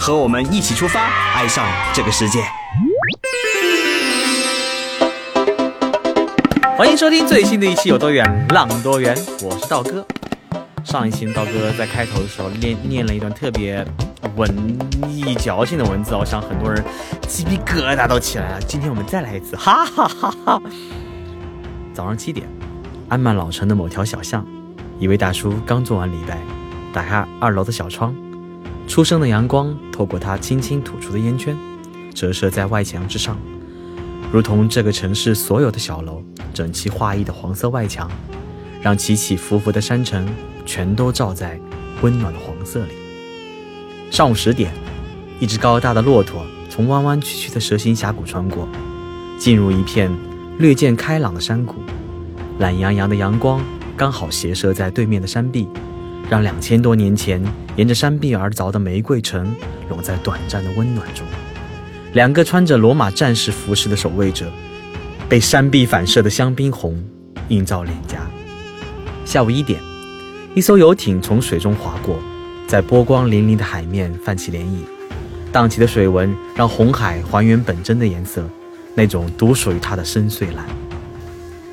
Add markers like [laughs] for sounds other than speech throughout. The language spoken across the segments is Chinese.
和我们一起出发，爱上这个世界。欢迎收听最新的一期《有多远浪多远》，我是道哥。上一期道哥在开头的时候念念了一段特别文艺矫情的文字，我想很多人鸡皮疙瘩都起来了。今天我们再来一次，哈哈哈哈！早上七点，安曼老城的某条小巷，一位大叔刚做完礼拜，打开二楼的小窗，初升的阳光透过他轻轻吐出的烟圈，折射在外墙之上，如同这个城市所有的小楼。整齐划一的黄色外墙，让起起伏伏的山城全都照在温暖的黄色里。上午十点，一只高大的骆驼从弯弯曲曲的蛇形峡谷穿过，进入一片略见开朗的山谷。懒洋洋的阳光刚好斜射在对面的山壁，让两千多年前沿着山壁而凿的玫瑰城融在短暂的温暖中。两个穿着罗马战士服饰的守卫者。被山壁反射的香槟红映照脸颊。下午一点，一艘游艇从水中划过，在波光粼粼的海面泛起涟漪，荡起的水纹让红海还原本真的颜色，那种独属于它的深邃蓝。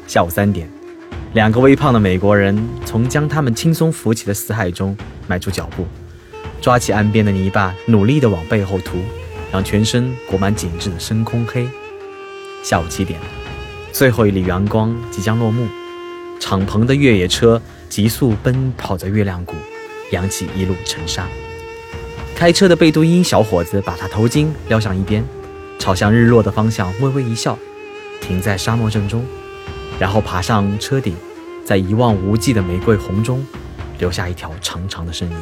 下午三点，两个微胖的美国人从将他们轻松扶起的死海中迈出脚步，抓起岸边的泥巴，努力地往背后涂，让全身裹满紧致的深空黑。下午七点。最后一缕阳光即将落幕，敞篷的越野车急速奔跑在月亮谷，扬起一路尘沙。开车的贝都因小伙子把他头巾撩向一边，朝向日落的方向微微一笑，停在沙漠正中，然后爬上车顶，在一望无际的玫瑰红中留下一条长长的身影。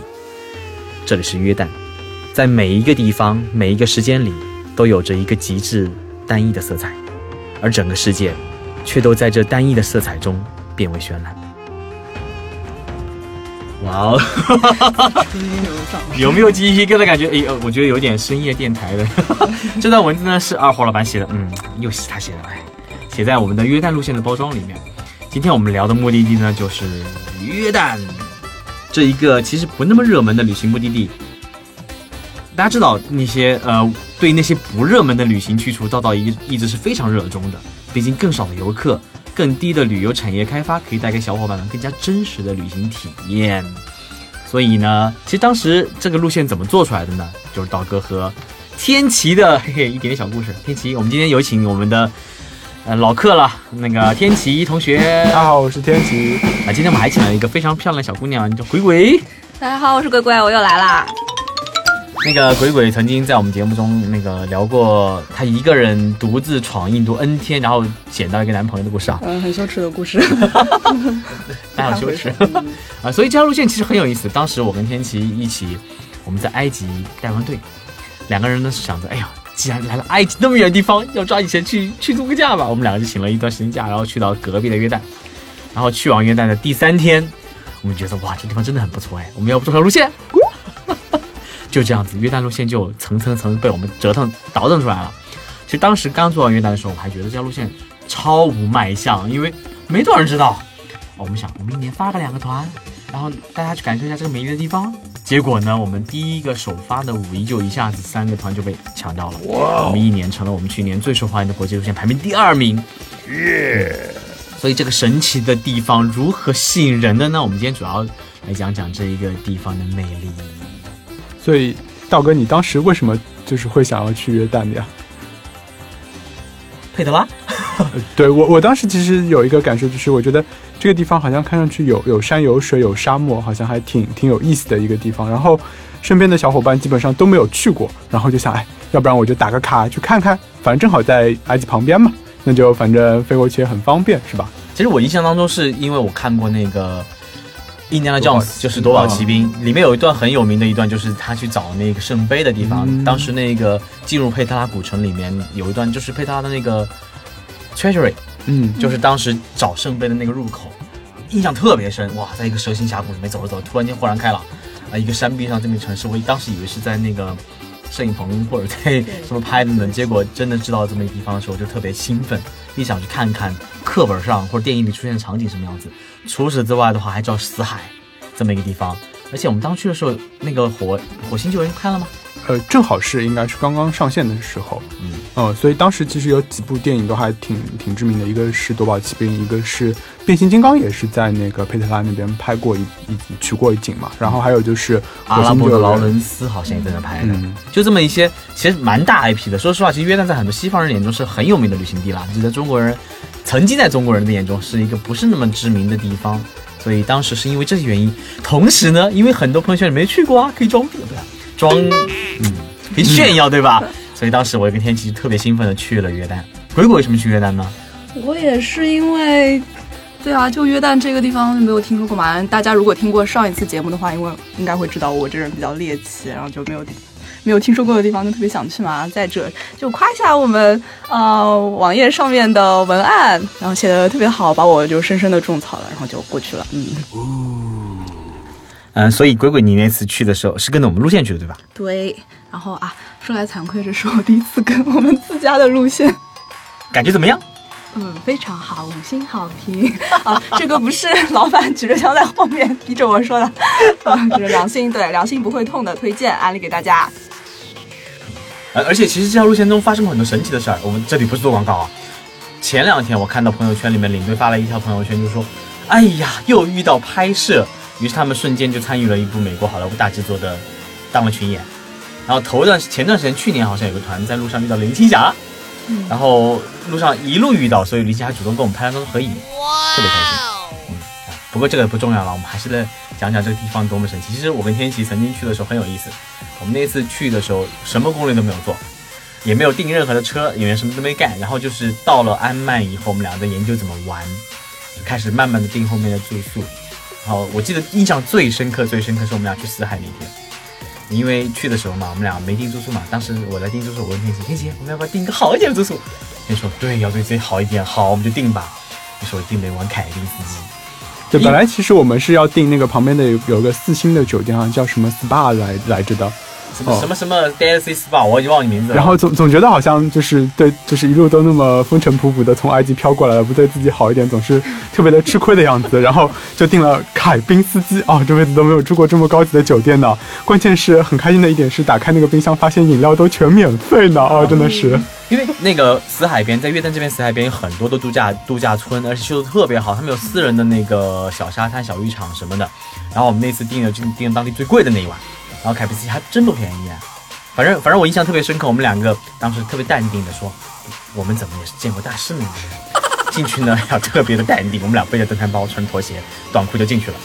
这里是约旦，在每一个地方、每一个时间里，都有着一个极致单一的色彩。而整个世界，却都在这单一的色彩中变为绚烂。哇哦，[laughs] 有没有鸡皮疙瘩感觉？哎，我觉得有点深夜电台的。[laughs] 这段文字呢是二货老板写的，嗯，又是他写的，哎，写在我们的约旦路线的包装里面。今天我们聊的目的地呢，就是约旦，这一个其实不那么热门的旅行目的地。大家知道那些呃，对那些不热门的旅行去处，道道一一直是非常热衷的。毕竟更少的游客，更低的旅游产业开发，可以带给小伙伴们更加真实的旅行体验。所以呢，其实当时这个路线怎么做出来的呢？就是道哥和天奇的嘿嘿一点点小故事。天奇，我们今天有请我们的呃老客了，那个天琪同学。大家好，我是天琪。啊，今天我们还请了一个非常漂亮的小姑娘，叫鬼鬼。大家好，我是鬼鬼，我又来啦。那个鬼鬼曾经在我们节目中那个聊过她一个人独自闯印度 N 天，然后捡到一个男朋友的故事啊，嗯，很羞耻的故事，[laughs] 非常羞耻啊。所以这条路线其实很有意思。当时我跟天琪一起，我们在埃及带完队，两个人呢是想着，哎呀，既然来了埃及那么远的地方，要抓紧时间去去度个假吧。我们两个就请了一段时间假，然后去到隔壁的约旦，然后去往约旦的第三天，我们觉得哇，这地方真的很不错哎，我们要不这条路线？就这样子，约旦路线就层层层被我们折腾倒腾出来了。其实当时刚做完约旦的时候，我还觉得这条路线超无卖相，因为没多少人知道。我们想，我们一年发个两个团，然后大家去感受一下这个美丽的地方。结果呢，我们第一个首发的五一就一下子三个团就被抢掉了。哇！我们一年成了我们去年最受欢迎的国际路线，排名第二名。耶！所以这个神奇的地方如何吸引人的呢？我们今天主要来讲讲这一个地方的魅力。所以，道哥，你当时为什么就是会想要去约旦的呀？佩德拉，[laughs] 对我，我当时其实有一个感受，就是我觉得这个地方好像看上去有有山有水有沙漠，好像还挺挺有意思的一个地方。然后身边的小伙伴基本上都没有去过，然后就想，哎，要不然我就打个卡去看看，反正正好在埃及旁边嘛，那就反正飞过去也很方便，是吧？其实我印象当中是因为我看过那个。印第安纳 Jones 就是夺宝奇兵，里面有一段很有名的一段，就是他去找那个圣杯的地方。嗯当时那个进入佩特拉古城里面有一段，就是佩特拉的那个 treasury，嗯，就是当时找圣杯的那个入口，印象特别深。哇，在一个蛇形峡谷里面走着走着，突然间豁然开朗，啊，一个山壁上这么一城市，我当时以为是在那个摄影棚或者在什么拍的呢，结果真的知道这么一个地方的时候，我就特别兴奋，一想去看看课本上或者电影里出现的场景什么样子。除此之外的话，还知道死海这么一个地方，而且我们当去的时候，那个火火星救援看了吗？呃，正好是应该是刚刚上线的时候，嗯，呃，所以当时其实有几部电影都还挺挺知名的，一个是《夺宝奇兵》，一个是《变形金刚》，也是在那个佩特拉那边拍过一一取过一景嘛。然后还有就是《阿拉伯的劳伦斯好像也在那拍的。嗯，就这么一些，其实蛮大 IP 的。说实话，其实约旦在很多西方人眼中是很有名的旅行地啦，就在中国人，曾经在中国人的眼中是一个不是那么知名的地方。所以当时是因为这些原因，同时呢，因为很多朋友圈里没去过啊，可以装逼，不是装，嗯，可以炫耀，对吧？[laughs] 所以当时我跟天琪特别兴奋的去了约旦。鬼鬼为什么去约旦呢？我也是因为，对啊，就约旦这个地方没有听说过嘛。大家如果听过上一次节目的话，因为应该会知道我这人比较猎奇，然后就没有没有听说过的地方就特别想去嘛。再者，就夸一下我们呃网页上面的文案，然后写的特别好，把我就深深的种草了，然后就过去了。嗯，嗯，所以鬼鬼你那次去的时候是跟着我们路线去的，对吧？对。然后啊，说来惭愧，这是我第一次跟我们自家的路线。感觉怎么样？嗯，非常好，五星好评 [laughs] 啊！这个不是老板举着枪在后面逼着我说的，啊，[laughs] 是良心对良心不会痛的推荐，安利给大家。呃，而且其实这条路线中发生过很多神奇的事儿。我们这里不是做广告啊。前两天我看到朋友圈里面领队发了一条朋友圈，就说：“哎呀，又遇到拍摄。”于是他们瞬间就参与了一部美国好莱坞大制作的，当了群演。然后头段前段时间去年好像有个团在路上遇到林青霞，然后路上一路遇到，所以林青霞主动跟我们拍了张合影，特别开心。嗯，啊不过这个不重要了，我们还是来讲讲这个地方多么神奇。其实我跟天琪曾经去的时候很有意思，我们那次去的时候什么攻略都没有做，也没有订任何的车，演员什么都没干，然后就是到了安曼以后，我们俩在研究怎么玩，就开始慢慢的订后面的住宿。然后我记得印象最深刻、最深刻是我们俩去死海那天，因为去的时候嘛，我们俩没订住宿嘛，当时我来订住宿，我问天琪，天琪，我们要不要订一个好一点的住宿？天琪说对，要对自己好一点，好，我们就订吧。于是我订了一晚凯宾斯基。对，本来其实我们是要订那个旁边的有有个四星的酒店啊，叫什么 SPA 来来着的。哦什么什么什么 DLC SPA，我已经忘记名字了。然后总总觉得好像就是对，就是一路都那么风尘仆仆的从埃及飘过来了，不对自己好一点，总是特别的吃亏的样子。然后就订了凯宾斯基哦，这辈子都没有住过这么高级的酒店呢。关键是很开心的一点是，打开那个冰箱发现饮料都全免费呢哦，真的是。因为那个死海边，在约旦这边死海边有很多的度假度假村，而且修的特别好，他们有私人的那个小沙滩、小浴场什么的。然后我们那次订了就订了当地最贵的那一晚，然后凯宾斯基还真不便宜啊。反正反正我印象特别深刻，我们两个当时特别淡定的说，我们怎么也是见过大世面的人，进去呢要特别的淡定。我们俩背着登山包，穿拖鞋、短裤就进去了。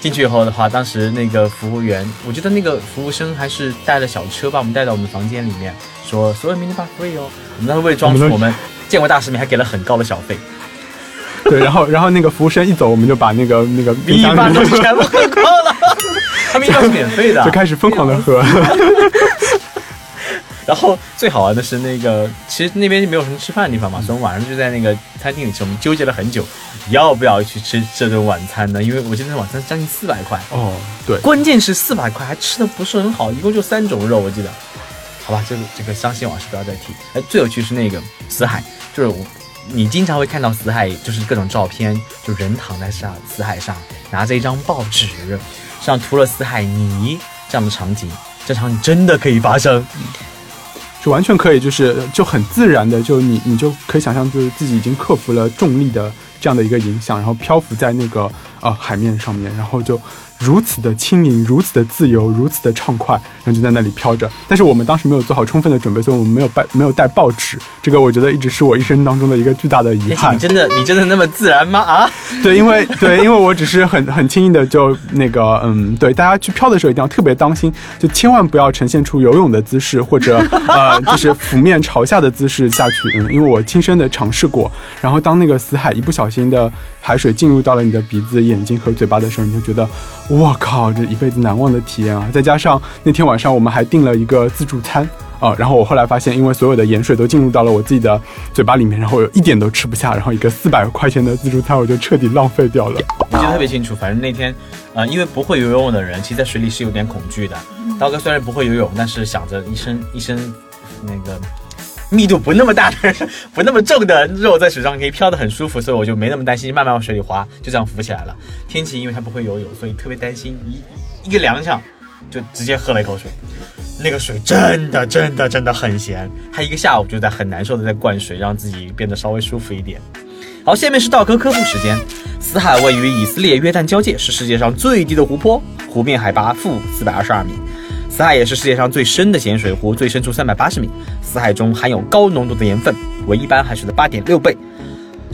进去以后的话，当时那个服务员，我觉得那个服务生还是带了小车把我们带到我们房间里面，说所有 mini bar free 哦。我们当时为了装出我们见过大世面，还给了很高的小费，对，然后然后那个服务生一走，我们就把那个那个冰米箱里面全部喝光 [laughs] 了。他们一般是免费的啊，[laughs] 就开始疯狂的喝。[laughs] 然后最好玩的是那个，其实那边没有什么吃饭的地方嘛，所以我们晚上就在那个餐厅里吃。我们纠结了很久，要不要去吃这顿晚餐呢？因为我记得那晚餐将近四百块，哦，对，关键是四百块还吃的不是很好，一共就三种肉，我记得。好吧，这个这个伤心往事不要再提。哎，最有趣是那个死海，就是我，你经常会看到死海，就是各种照片，就人躺在上死海上，拿着一张报纸，像涂了死海泥这样的场景，这场景真的可以发生。就完全可以，就是就很自然的，就你你就可以想象，就是自己已经克服了重力的这样的一个影响，然后漂浮在那个呃海面上面，然后就如此的轻盈，如此的自由，如此的畅快，然后就在那里飘着。但是我们当时没有做好充分的准备，所以我们没有带没有带报纸。这个我觉得一直是我一生当中的一个巨大的遗，憾你。真的你真的那么自然吗？啊，对，因为对，因为我只是很很轻易的就那个嗯，对，大家去飘的时候一定要特别当心，就千万不要呈现出游泳的姿势或者呃就是俯面朝下的姿势下去。嗯，因为我亲身的尝试过，然后当那个死海一不小心的海水进入到了你的鼻子、眼睛和嘴巴的时候，你就觉得我靠，这一辈子难忘的体验啊！再加上那天晚上我们还订了一个自助餐。啊，然后我后来发现，因为所有的盐水都进入到了我自己的嘴巴里面，然后我一点都吃不下，然后一个四百块钱的自助餐我就彻底浪费掉了。我记得特别清楚。反正那天，呃，因为不会游泳的人，其实在水里是有点恐惧的。刀哥虽然不会游泳，但是想着一身一身那个密度不那么大的、不那么重的肉在水上可以飘得很舒服，所以我就没那么担心，慢慢往水里滑，就这样浮起来了。天琪因为他不会游泳，所以特别担心，一一个踉跄就直接喝了一口水。那个水真的真的真的很咸，他一个下午就在很难受的在灌水，让自己变得稍微舒服一点。好，下面是道科科普时间。死海位于以色列约旦交界，是世界上最低的湖泊，湖面海拔负四百二十二米。死海也是世界上最深的咸水湖，最深处三百八十米。死海中含有高浓度的盐分，为一般海水的八点六倍，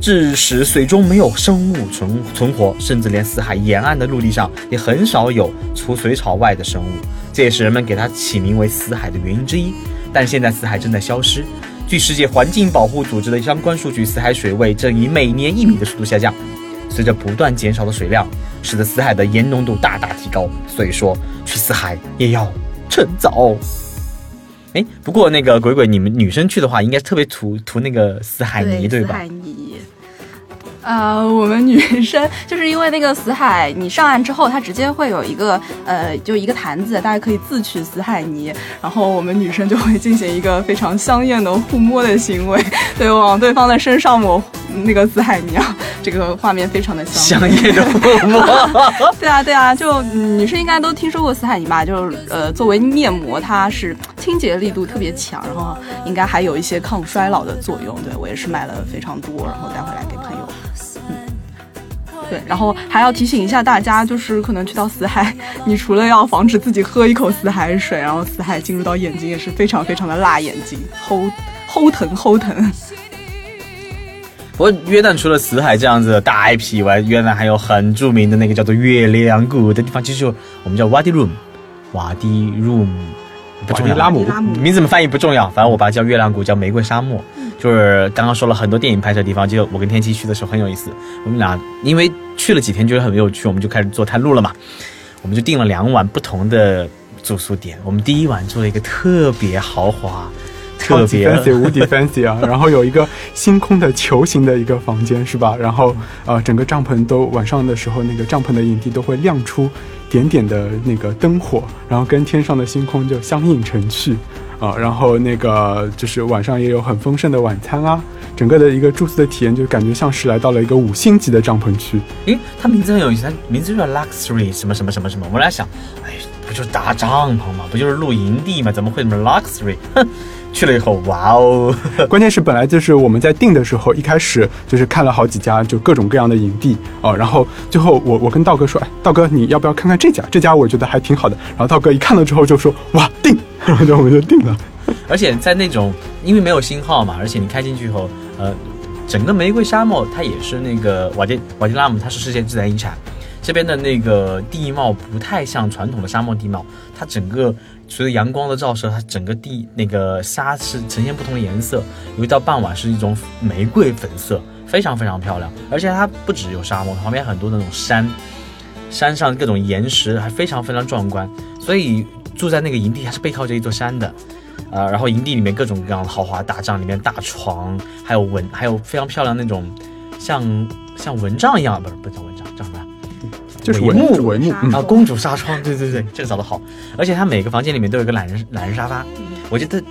致使水中没有生物存存活，甚至连死海沿岸的陆地上也很少有除水草外的生物。这也是人们给它起名为死海的原因之一。但现在死海正在消失。据世界环境保护组织的相关数据，死海水位正以每年一米的速度下降。随着不断减少的水量，使得死海的盐浓度大大提高。所以说，去死海也要趁早。哎，不过那个鬼鬼，你们女生去的话，应该特别涂涂那个死海泥，对吧？死海泥。呃，我们女生 [laughs] 就是因为那个死海，你上岸之后，它直接会有一个呃，就一个坛子，大家可以自取死海泥，然后我们女生就会进行一个非常香艳的互摸的行为，[laughs] 对，往对方的身上抹那个死海泥啊，这个画面非常的香香艳的互摸。[laughs] 对啊，对啊，就、女生应该都听说过死海泥吧？就呃，作为面膜，它是清洁力度特别强，然后应该还有一些抗衰老的作用。对我也是买了非常多，然后带回来给朋友。嗯，对，然后还要提醒一下大家，就是可能去到死海，你除了要防止自己喝一口死海水，然后死海进入到眼睛也是非常非常的辣眼睛，齁齁疼齁疼。不过约旦除了死海这样子的大 IP 以外，约旦还有很著名的那个叫做月亮谷的地方，就是我们叫 Wadi Rum，瓦迪 Rum，不重要，拉姆拉姆名字怎么翻译不重要，反正我把它叫月亮谷，叫玫瑰沙漠。就是刚刚说了很多电影拍摄地方，就我跟天琪去的时候很有意思。我们俩因为去了几天觉得很有趣，我们就开始做探路了嘛。我们就订了两晚不同的住宿点。我们第一晚住了一个特别豪华、特别 fancy 无敌 fancy 啊！然后有一个星 [laughs] 空的球形的一个房间是吧？然后呃，整个帐篷都晚上的时候，那个帐篷的营地都会亮出点点的那个灯火，然后跟天上的星空就相映成趣啊。然后那个就是晚上也有很丰盛的晚餐啊，整个的一个住宿的体验就感觉像是来到了一个五星级的帐篷区。诶，它名字很有意思，它名字就叫 Luxury 什么什么什么什么。我来想，哎，不就是搭帐篷吗？不就是露营地吗？怎么会什么 Luxury？哼，[laughs] 去了以后，哇哦！[laughs] 关键是本来就是我们在定的时候，一开始就是看了好几家，就各种各样的营地哦，然后最后我我跟道哥说，哎，道哥你要不要看看这家？这家我觉得还挺好的。然后道哥一看了之后就说，哇，定，[laughs] 然后就我们就定了。而且在那种因为没有信号嘛，而且你开进去以后，呃，整个玫瑰沙漠它也是那个瓦迪瓦迪拉姆，它是世界自然遗产。这边的那个地貌不太像传统的沙漠地貌，它整个随着阳光的照射，它整个地那个沙是呈现不同的颜色，有一到傍晚是一种玫瑰粉色，非常非常漂亮。而且它不只有沙漠，旁边很多那种山，山上各种岩石还非常非常壮观。所以住在那个营地，还是背靠着一座山的。呃，然后营地里面各种各样的豪华大帐，里面大床，还有蚊，还有非常漂亮那种像像蚊帐一样，不是不叫蚊，就是帷幕帷幕，嗯啊，公主纱窗，对对对，[laughs] 这个找的好。而且它每个房间里面都有一个懒人懒人沙发。我觉得，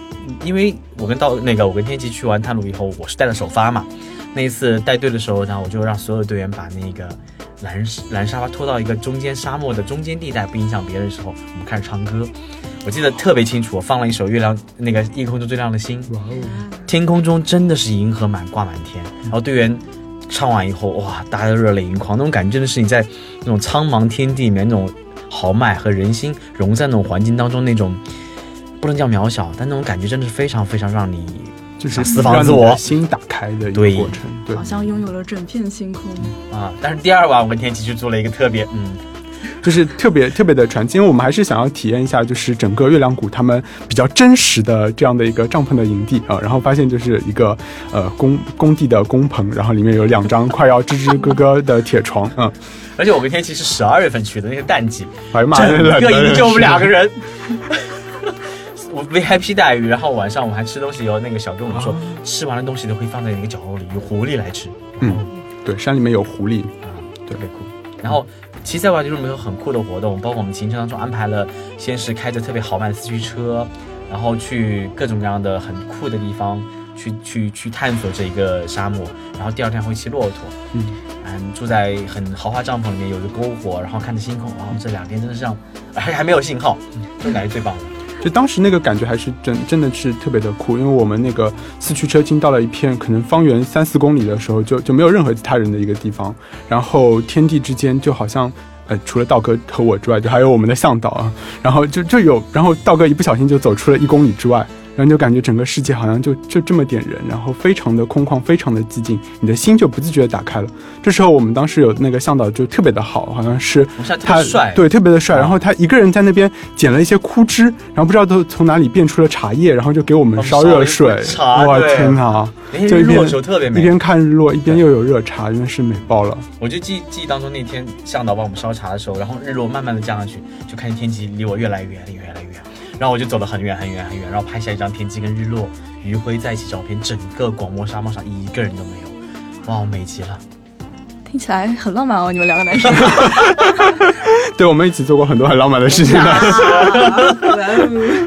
因为我跟到那个我跟天琪去完探路以后，我是带了首发嘛。那一次带队的时候，然后我就让所有队员把那个懒人懒人沙发拖到一个中间沙漠的中间地带，不影响别人的时候，我们开始唱歌。我记得特别清楚，我放了一首《月亮》，那个夜空中最亮的星。哇哦，天空中真的是银河满挂满天，然后队员唱完以后，哇，大家都热泪盈眶，那种感觉真的是你在那种苍茫天地里面那种豪迈和人心融在那种环境当中，那种不能叫渺小，但那种感觉真的是非常非常让你就是私房让自我心打开的一个过程。对好，像拥有了整片星空。啊。但是第二晚我跟天琪去做了一个特别嗯。就是特别特别的传奇，因为我们还是想要体验一下，就是整个月亮谷他们比较真实的这样的一个帐篷的营地啊，然后发现就是一个呃工工地的工棚，然后里面有两张快要吱吱咯咯的铁床，嗯，而且我跟天琪是十二月份去的，那个淡季，哎呀妈整个营地就我们两个人。[laughs] 我 VIP 待遇，然后晚上我们还吃东西，有那个小哥我们说，吃完了东西都会放在那个角落里，有狐狸来吃。嗯，对，山里面有狐狸，啊，特别酷。然后其实在外地是没有很酷的活动，包括我们行程当中安排了，先是开着特别豪迈的四驱车，然后去各种各样的很酷的地方去去去探索这一个沙漠，然后第二天会骑骆驼，嗯。嗯，住在很豪华帐篷里面，有着篝火，然后看着星空，然后这两天真的是让还 [laughs] 还没有信号，这种感觉最棒了。就当时那个感觉还是真真的是特别的酷，因为我们那个四驱车进到了一片可能方圆三四公里的时候，就就没有任何其他人的一个地方，然后天地之间就好像。呃，除了道哥和我之外，就还有我们的向导啊，然后就就有，然后道哥一不小心就走出了一公里之外，然后就感觉整个世界好像就就这么点人，然后非常的空旷，非常的寂静，你的心就不自觉的打开了。这时候我们当时有那个向导就特别的好，好像是他帅，对，特别的帅。啊然后他一个人在那边捡了一些枯枝，然后不知道都从哪里变出了茶叶，然后就给我们烧热水壶。茶哇对天哪！就一边日落的时候特别美。一边看日落，一边又有热茶，真的是美爆了。我就记记忆当中那天向导帮我们烧茶的时候，然后日落慢慢的降下去，就看见天际离我越来越远，越来越远。然后我就走了很远很远很远，然后拍下一张天际跟日落、余晖在一起照片，整个广漠沙漠上一个人都没有，哇，美极了！听起来很浪漫哦，你们两个男生。[laughs] 对，我们一起做过很多很浪漫的事情的。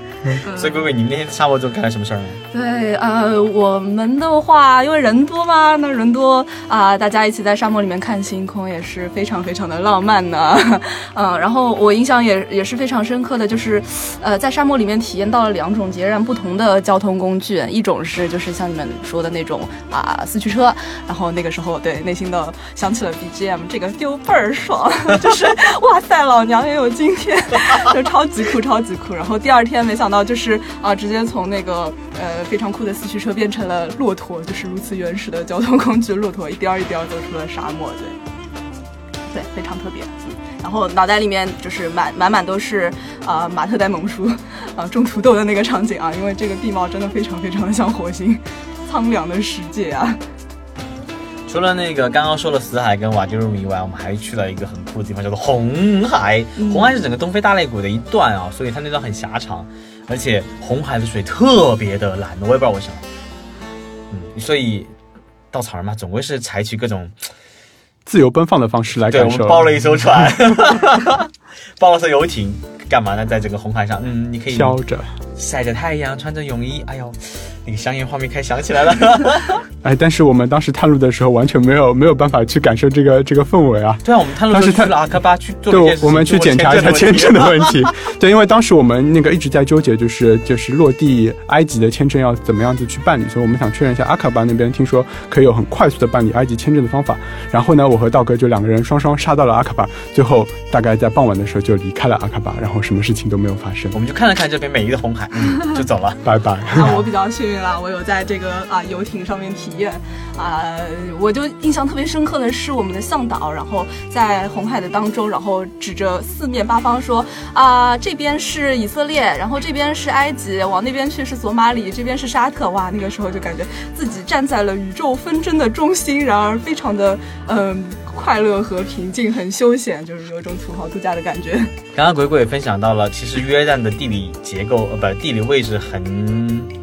[laughs] 所以鬼鬼，你们那天沙漠中干了什么事儿呢？对，呃，我们的话，因为人多嘛，那人多啊、大家一起在沙漠里面看星空也是非常非常的浪漫的，嗯，[laughs] 然后我印象也也是非常深刻的，就是，呃，在沙漠里面体验到了两种截然不同的交通工具，一种是就是像你们说的那种啊、四驱车，然后那个时候对内心的想起了 BGM，这个丢倍儿爽，[laughs] 就是哇塞，老娘也有今天，就超级酷，超级酷。然后第二天没想到就是啊、直接从那个呃非常酷的四驱车变成了骆驼，就是如此原始的交通工具，骆驼一颠儿一颠儿走出了沙漠，对，对，非常特别。嗯然后脑袋里面就是满满满都是啊、马特戴蒙叔啊、种土豆的那个场景啊，因为这个地貌真的非常非常的像火星，苍凉的世界啊。除了那个刚刚说的死海跟瓦迪鲁米以外，我们还去了一个很酷的地方，叫做红海。嗯红海是整个东非大裂谷的一段啊，所以它那段很狭长，而且红海的水特别的蓝，我也不知道为什么。嗯，所以稻草人嘛，总归是采取各种自由奔放的方式来对，感受。我们包了一艘船，[laughs] 包了艘游艇，干嘛呢？在这个红海上，嗯，你可以飘着，晒着太阳，穿着泳衣，哎呦，那个香烟画面开始想起来了。[laughs] 哎，但是我们当时探路的时候完全没有没有办法去感受这个这个氛围啊。对啊，我们探路当时他的时候去了阿克巴去做对我们去检查一下签证的问题。[laughs] 对，因为当时我们那个一直在纠结，就是就是落地埃及的签证要怎么样子去办理，所以我们想确认一下阿卡巴那边，听说可以有很快速的办理埃及签证的方法。然后呢，我和道哥就两个人双双杀到了阿卡巴，最后大概在傍晚的时候就离开了阿卡巴，然后什么事情都没有发生我。们就看了看这边美丽的红海，嗯，[laughs] 就走了。拜拜。那我比较幸运啦，我有在这个啊游艇上面体验啊、我就印象特别深刻的是我们的向导，然后在红海的当中，然后指着四面八方说啊、这边是以色列，然后这边是埃及，往那边去是索马里，这边是沙特，哇，那个时候就感觉自己站在了宇宙纷争的中心，然而非常的嗯。快乐和平静，很休闲，就是有一种土豪度假的感觉。刚刚鬼鬼分享到了，其实约旦的地理结构，呃，不，地理位置很。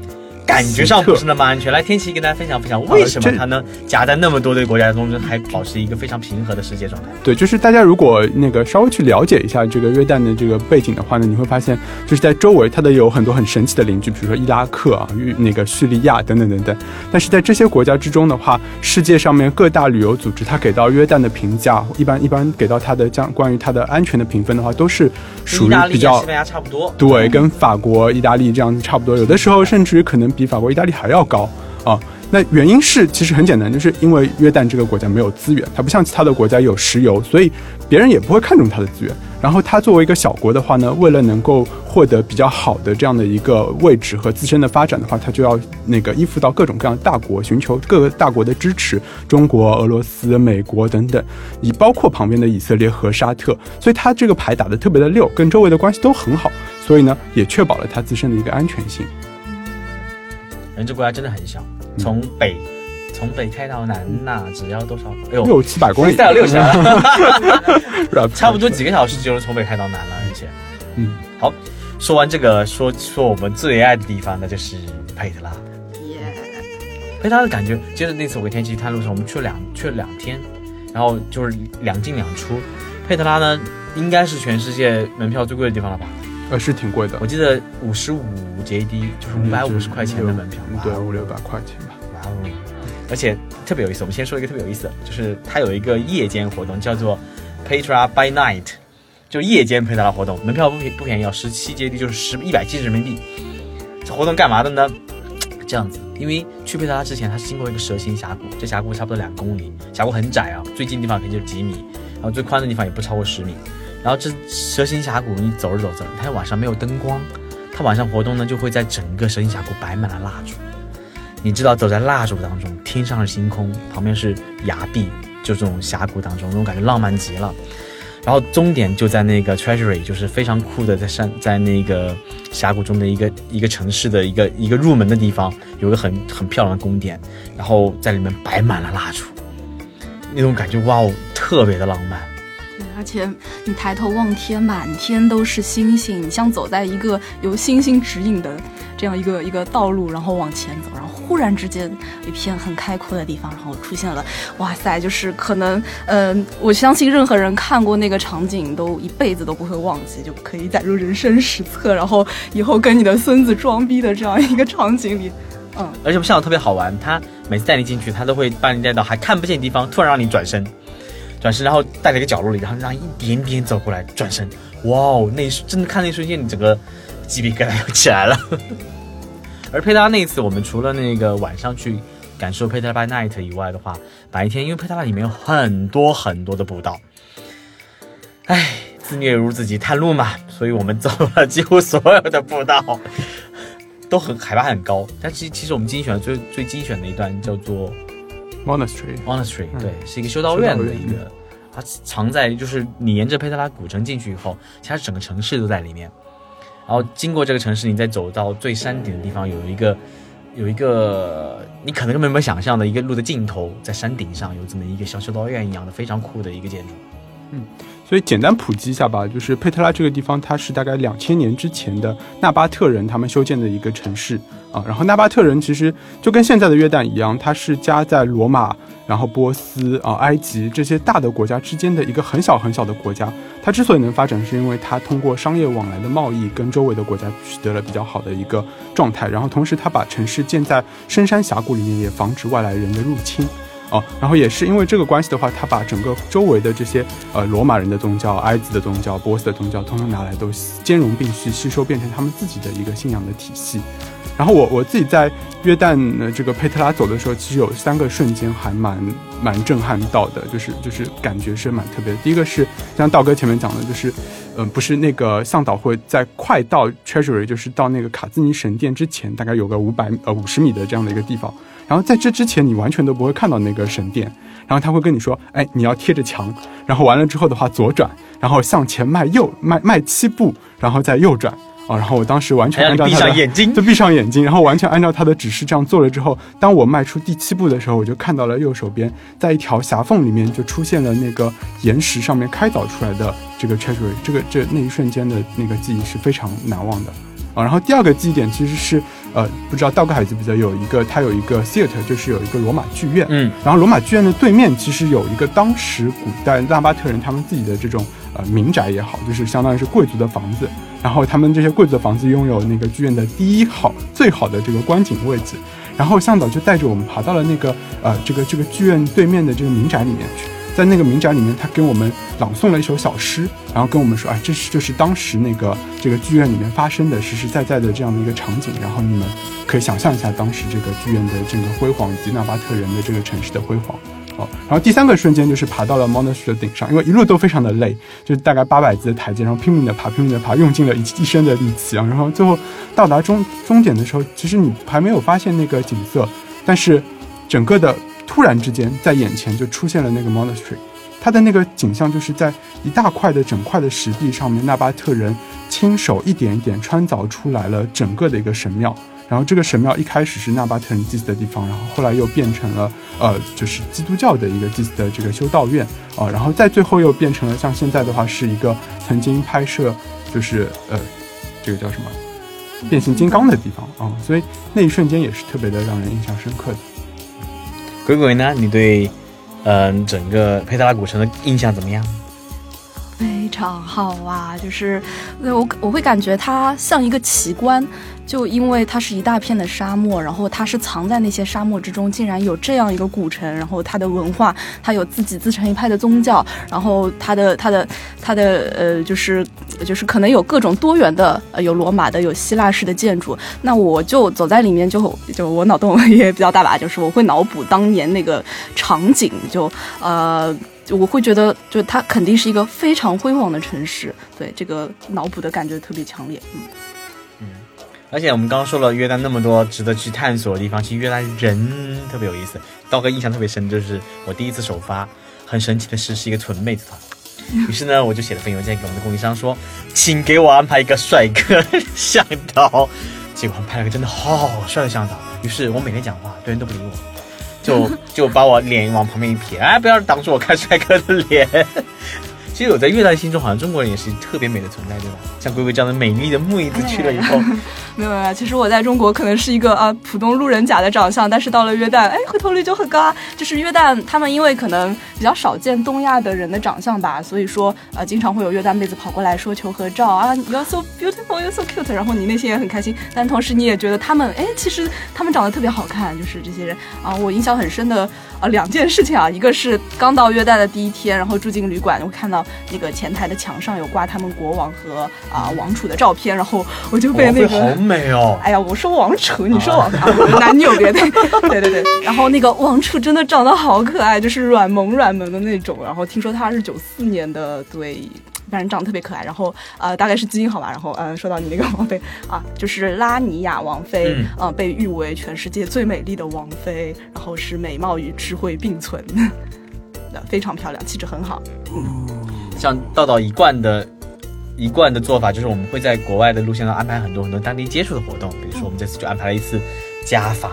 感觉上不是那么安全。来，天琪跟大家分享分享，为什么它能夹在那么多的国家中间，还保持一个非常平和的世界状态？对，就是大家如果那个稍微去了解一下这个约旦的这个背景的话呢，你会发现，就是在周围它的有很多很神奇的邻居，比如说伊拉克啊、与那个叙利亚等等等等。但是在这些国家之中的话，世界上面各大旅游组织它给到约旦的评价，一般一般给到它的这样关于它的安全的评分的话，都是属于比较西班牙差不多。对，跟法国、意大利这样子差不多，有的时候甚至于可能比法国、意大利还要高啊。那原因是其实很简单，就是因为约旦这个国家没有资源，它不像其他的国家有石油，所以别人也不会看重它的资源。然后它作为一个小国的话呢，为了能够获得比较好的这样的一个位置和自身的发展的话，它就要那个依附到各种各样大国，寻求各个大国的支持，中国、俄罗斯、美国等等，以包括旁边的以色列和沙特，所以它这个牌打得特别的溜，跟周围的关系都很好，所以呢，也确保了它自身的一个安全性。人这国家真的很小，从北从北开到南呐，只要多少？哎呦，六七百公里，带有六十 [laughs] [laughs] 差不多几个小时就能从北开到南了，而且，嗯，好，说完这个，说说我们最爱的地方，那就是佩特拉。耶，佩特拉的感觉，接着那次我跟天气探路的时候，我们去了两去了两天，然后就是两进两出。佩特拉呢，应该是全世界门票最贵的地方了吧？呃，是挺贵的我，记得五十五 JD 就是五百五十块钱的门票，对，五六百块钱吧。哇哦！而且特别有意思，我们先说一个特别有意思的，就是它有一个夜间活动，叫做 Petra by Night，就夜间佩特拉活动，门票不便不便宜，要十七 JD，就是十一百七十人民币。这活动干嘛的呢？这样子，因为去佩特拉之前，它是经过一个蛇形峡谷，这峡谷差不多两公里，峡谷很窄啊，最近地方可能就几米，然后最宽的地方也不超过十米。然后这蛇形峡谷你走着走着，它晚上没有灯光，它晚上活动呢就会在整个蛇形峡谷摆满了蜡烛。你知道走在蜡烛当中，天上是星空，旁边是崖壁，就这种峡谷当中，那种感觉浪漫极了。然后终点就在那个 Treasury，就是非常酷的，在山在那个峡谷中的一个一个城市的一个一个入门的地方，有个很很漂亮的宫殿，然后在里面摆满了蜡烛，那种感觉哇哦，特别的浪漫。而且你抬头望天，满天都是星星，你像走在一个由星星指引的这样一个一个道路，然后往前走，然后忽然之间一片很开阔的地方，然后出现了，哇塞，就是可能，嗯、我相信任何人看过那个场景，都一辈子都不会忘记，就可以载入人生史册，然后以后跟你的孙子装逼的这样一个场景里，嗯，而且向导特别好玩，他每次带你进去，他都会把你带到还看不见的地方，突然让你转身，转身，然后带了一个角落里，然后让一点点走过来，转身，哇哦，那真的看那一瞬间，你整个鸡皮疙瘩又起来了。[laughs] 而佩特拉那一次，我们除了那个晚上去感受佩特拉 by night 以外的话，白天因为佩特拉里面有很多很多的步道，唉，自虐如自己探路嘛，所以我们走了几乎所有的步道。[laughs] 都很海拔很高，但其其实我们精选最最精选的一段叫做 Monastery，Monastery，、嗯对，是一个修道院的一个，它藏在就是你沿着佩特拉古城进去以后，其实整个城市都在里面。然后经过这个城市，你再走到最山顶的地方，有一个有一个你可能根本没有想象的一个路的尽头，在山顶上有这么一个像修道院一样的非常酷的一个建筑。所以简单普及一下吧，就是佩特拉这个地方，它是大概两千年之前的纳巴特人他们修建的一个城市啊。然后纳巴特人其实就跟现在的约旦一样，它是夹在罗马、然后波斯啊、埃及这些大的国家之间的一个很小很小的国家。它之所以能发展，是因为它通过商业往来的贸易跟周围的国家取得了比较好的一个状态。然后同时，它把城市建在深山峡谷里面，也防止外来人的入侵。哦，然后也是因为这个关系的话，他把整个周围的这些呃罗马人的宗教、埃及的宗教、波斯的宗教，通通拿来都兼容并蓄，吸收变成他们自己的一个信仰的体系。然后我我自己在约旦呃这个佩特拉走的时候，其实有三个瞬间还蛮蛮震撼到的，就是就是感觉是蛮特别的。第一个是像道哥前面讲的，就是嗯、呃不是那个向导会在快到 Treasury，就是到那个卡兹尼神殿之前，大概有个五百呃五十米的这样的一个地方。然后在这之前，你完全都不会看到那个神殿。然后他会跟你说，哎，你要贴着墙，然后完了之后的话左转，然后向前迈右迈迈七步，然后再右转。啊、然后我当时完全按照他的上眼睛就闭上眼睛，然后完全按照他的指示这样做了之后，当我迈出第七步的时候，我就看到了右手边在一条狭缝里面就出现了那个岩石上面开凿出来的这个 treasury，这个这那一瞬间的那个记忆是非常难忘的。啊，然后第二个记忆点其实是，呃，不知道道哥还记不记得有一个，它有一个 theater，就是有一个罗马剧院，嗯，然后罗马剧院的对面其实有一个当时古代纳巴特人他们自己的这种呃民宅也好，就是相当于是贵族的房子，然后他们这些贵族的房子拥有那个剧院的第一好最好的这个观景位置，然后向导就带着我们爬到了那个呃这个这个剧院对面的这个民宅里面去。在那个民宅里面，他给我们朗诵了一首小诗，然后跟我们说，哎，这是就是当时那个这个剧院里面发生的实实在在的这样的一个场景，然后你们可以想象一下当时这个剧院的这个辉煌以及纳巴特人的这个城市的辉煌。哦，然后第三个瞬间就是爬到了 Monash 的顶上，因为一路都非常的累，就是大概八百级的台阶，然后拼命的爬，拼命的爬，用尽了一一身的力气啊。然后最后到达终终点的时候，其实你还没有发现那个景色，但是整个的突然之间在眼前就出现了那个 monastery，它的那个景象就是在一大块的整块的石壁上面，纳巴特人亲手一点一点穿凿出来了整个的一个神庙。然后这个神庙一开始是纳巴特人祭祀的地方，然后后来又变成了呃，就是基督教的一个祭祀的这个修道院啊，然后再最后又变成了像现在的话是一个曾经拍摄就是呃，这个叫什么变形金刚的地方啊，所以那一瞬间也是特别的让人印象深刻的。鬼鬼呢？你对嗯整个佩特拉古城的印象怎么样？非常好啊，就是我我会感觉它像一个奇观。就因为它是一大片的沙漠，然后它是藏在那些沙漠之中，竟然有这样一个古城，然后它的文化，它有自己自成一派的宗教，然后它的它的它的呃，就是就是可能有各种多元的，呃，有罗马的，有希腊式的建筑。那我就走在里面，就就我脑洞 [laughs] 也比较大吧，就是我会脑补当年那个场景，就呃，我会觉得，就它肯定是一个非常辉煌的城市。对这个脑补的感觉特别强烈，嗯。而且我们刚刚说了约旦那么多值得去探索的地方，其实约旦人特别有意思。刀哥印象特别深，就是我第一次首发，很神奇的是是一个纯妹子团。于是呢，我就写了份邮件给我们的供应商说，请给我安排一个帅哥向导。结果拍了个真的好帅的向导。于是我每天讲话，对人都不理我，就就把我脸往旁边一撇，哎，不要挡住我看帅哥的脸。其实我在越南心中，好像中国人也是特别美的存在，对吧？像龟龟这样的美丽的妹子去了以后，[laughs] 没有没有。其实我在中国可能是一个啊普通路人甲的长相，但是到了约旦，哎，回头率就很高。啊。就是约旦他们因为可能比较少见东亚的人的长相吧，所以说呃经常会有约旦妹子跑过来说求合照啊，You're so beautiful, you're so cute。然后你内心也很开心，但同时你也觉得他们哎，其实他们长得特别好看，就是这些人啊。我印象很深的啊两件事情啊，一个是刚到约旦的第一天，然后住进旅馆，我看到。那个前台的墙上有挂他们国王和啊王储的照片，然后我就被那个好美哦！哎呀，我说王储，你说王储，男女有别的，[laughs] 对对对。然后那个王储真的长得好可爱，就是软萌软萌的那种。然后听说他是九四年的，对，反正长得特别可爱。然后呃，大概是基因好吧。然后嗯，说到你那个王妃啊，就是拉尼亚王妃，嗯，被誉为全世界最美丽的王妃，然后是美貌与智慧并存的，[laughs] 非常漂亮，气质很好。嗯像道道一贯的、一贯的做法，就是我们会在国外的路线上安排很多很多当地接触的活动。比如说，我们这次就安排了一次家访，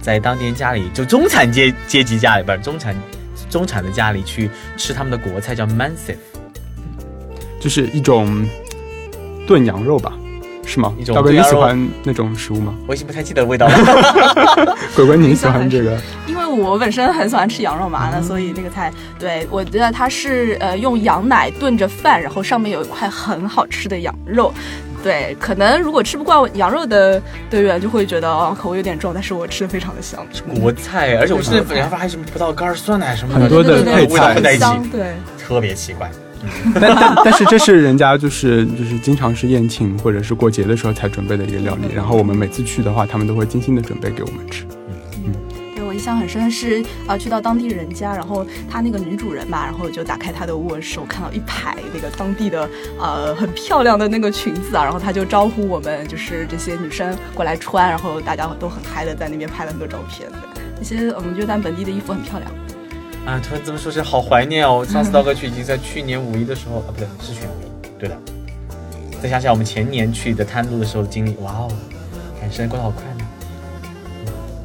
在当地人家里，就中产阶阶级家里，不是中产中产的家里去吃他们的国菜，叫 mansif，就是一种炖羊肉吧。是吗？大哥，你喜欢那种食物吗？我已经不太记得味道了。[laughs] [laughs] 鬼鬼，你喜欢这个？因为我本身很喜欢吃羊肉嘛，那所以那个菜，对我觉得它是呃用羊奶炖着饭，然后上面有一块很好吃的羊肉。对，可能如果吃不惯羊肉的队员就会觉得哦口味有点重，但是我吃的非常的香。[laughs] 国菜，而且我吃的羊饭还有什么葡萄干、酸奶什么的很多的味道混在一起，对，特别奇怪。[laughs] 但但但是这是人家就是就是经常是宴请或者是过节的时候才准备的一个料理，然后我们每次去的话，他们都会精心的准备给我们吃。嗯，对我印象很深是啊，去到当地人家，然后他那个女主人嘛，然后就打开她的卧室，我看到一排那个当地的呃很漂亮的那个裙子啊，然后他就招呼我们就是这些女生过来穿，然后大家都很嗨的在那边拍了很多照片。那些我们约旦本地的衣服很漂亮。啊，突然这么说起来，好怀念哦！上次刀哥去已经在去年五一的时候啊，不对，是去年五一，对的。再想想我们前年去的滩路的时候的经历，哇哦，感觉时间过得好快呢。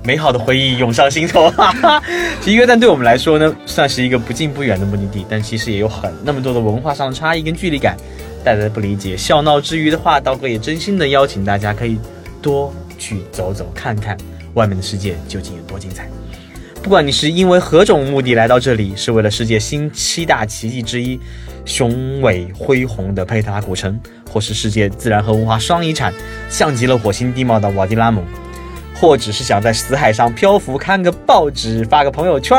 美好的回忆涌上心头。哈哈。其实约旦对我们来说呢，算是一个不近不远的目的地，但其实也有很那么多的文化上的差异跟距离感带来的不理解。笑闹之余的话，刀哥也真心的邀请大家可以多去走走看看，外面的世界究竟有多精彩。不管你是因为何种目的来到这里，是为了世界新七大奇迹之一——雄伟恢宏的佩特拉古城，或是世界自然和文化双遗产、像极了火星地貌的瓦迪拉姆，或只是想在死海上漂浮，看个报纸，发个朋友圈，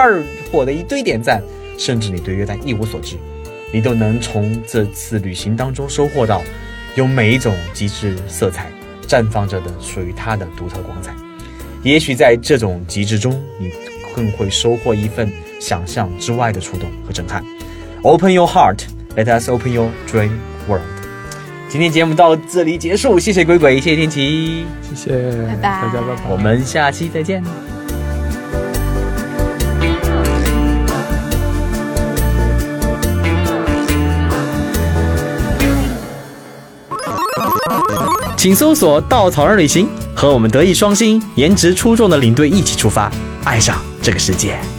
获得一堆点赞，甚至你对约旦一无所知，你都能从这次旅行当中收获到，有每一种极致色彩绽放着的属于它的独特光彩。也许在这种极致中，你。更会收获一份想象之外的触动和震撼。Open your heart, let us open your dream world。今天节目到这里结束，谢谢鬼鬼，谢谢天琪，谢谢拜拜大家，拜拜。我们下期再见。请搜索“稻草人旅行”，和我们德艺双馨、颜值出众的领队一起出发，爱上这个世界。